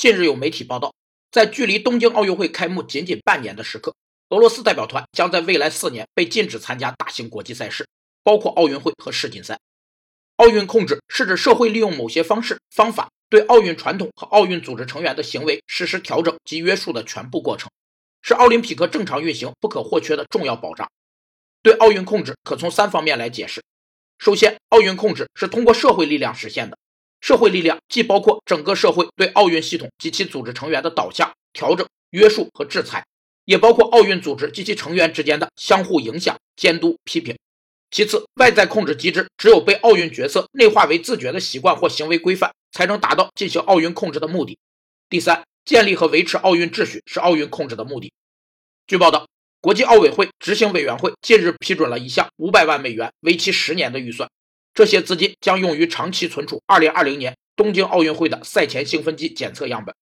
近日有媒体报道，在距离东京奥运会开幕仅仅半年的时刻，俄罗斯代表团将在未来四年被禁止参加大型国际赛事，包括奥运会和世锦赛。奥运控制是指社会利用某些方式方法对奥运传统和奥运组织成员的行为实施调整及约束的全部过程，是奥林匹克正常运行不可或缺的重要保障。对奥运控制可从三方面来解释。首先，奥运控制是通过社会力量实现的。社会力量既包括整个社会对奥运系统及其组织成员的导向、调整、约束和制裁，也包括奥运组织及其成员之间的相互影响、监督、批评。其次，外在控制机制只有被奥运角色内化为自觉的习惯或行为规范，才能达到进行奥运控制的目的。第三，建立和维持奥运秩序是奥运控制的目的。据报道，国际奥委会执行委员会近日批准了一项五百万美元、为期十年的预算。这些资金将用于长期存储2020年东京奥运会的赛前兴奋剂检测样本。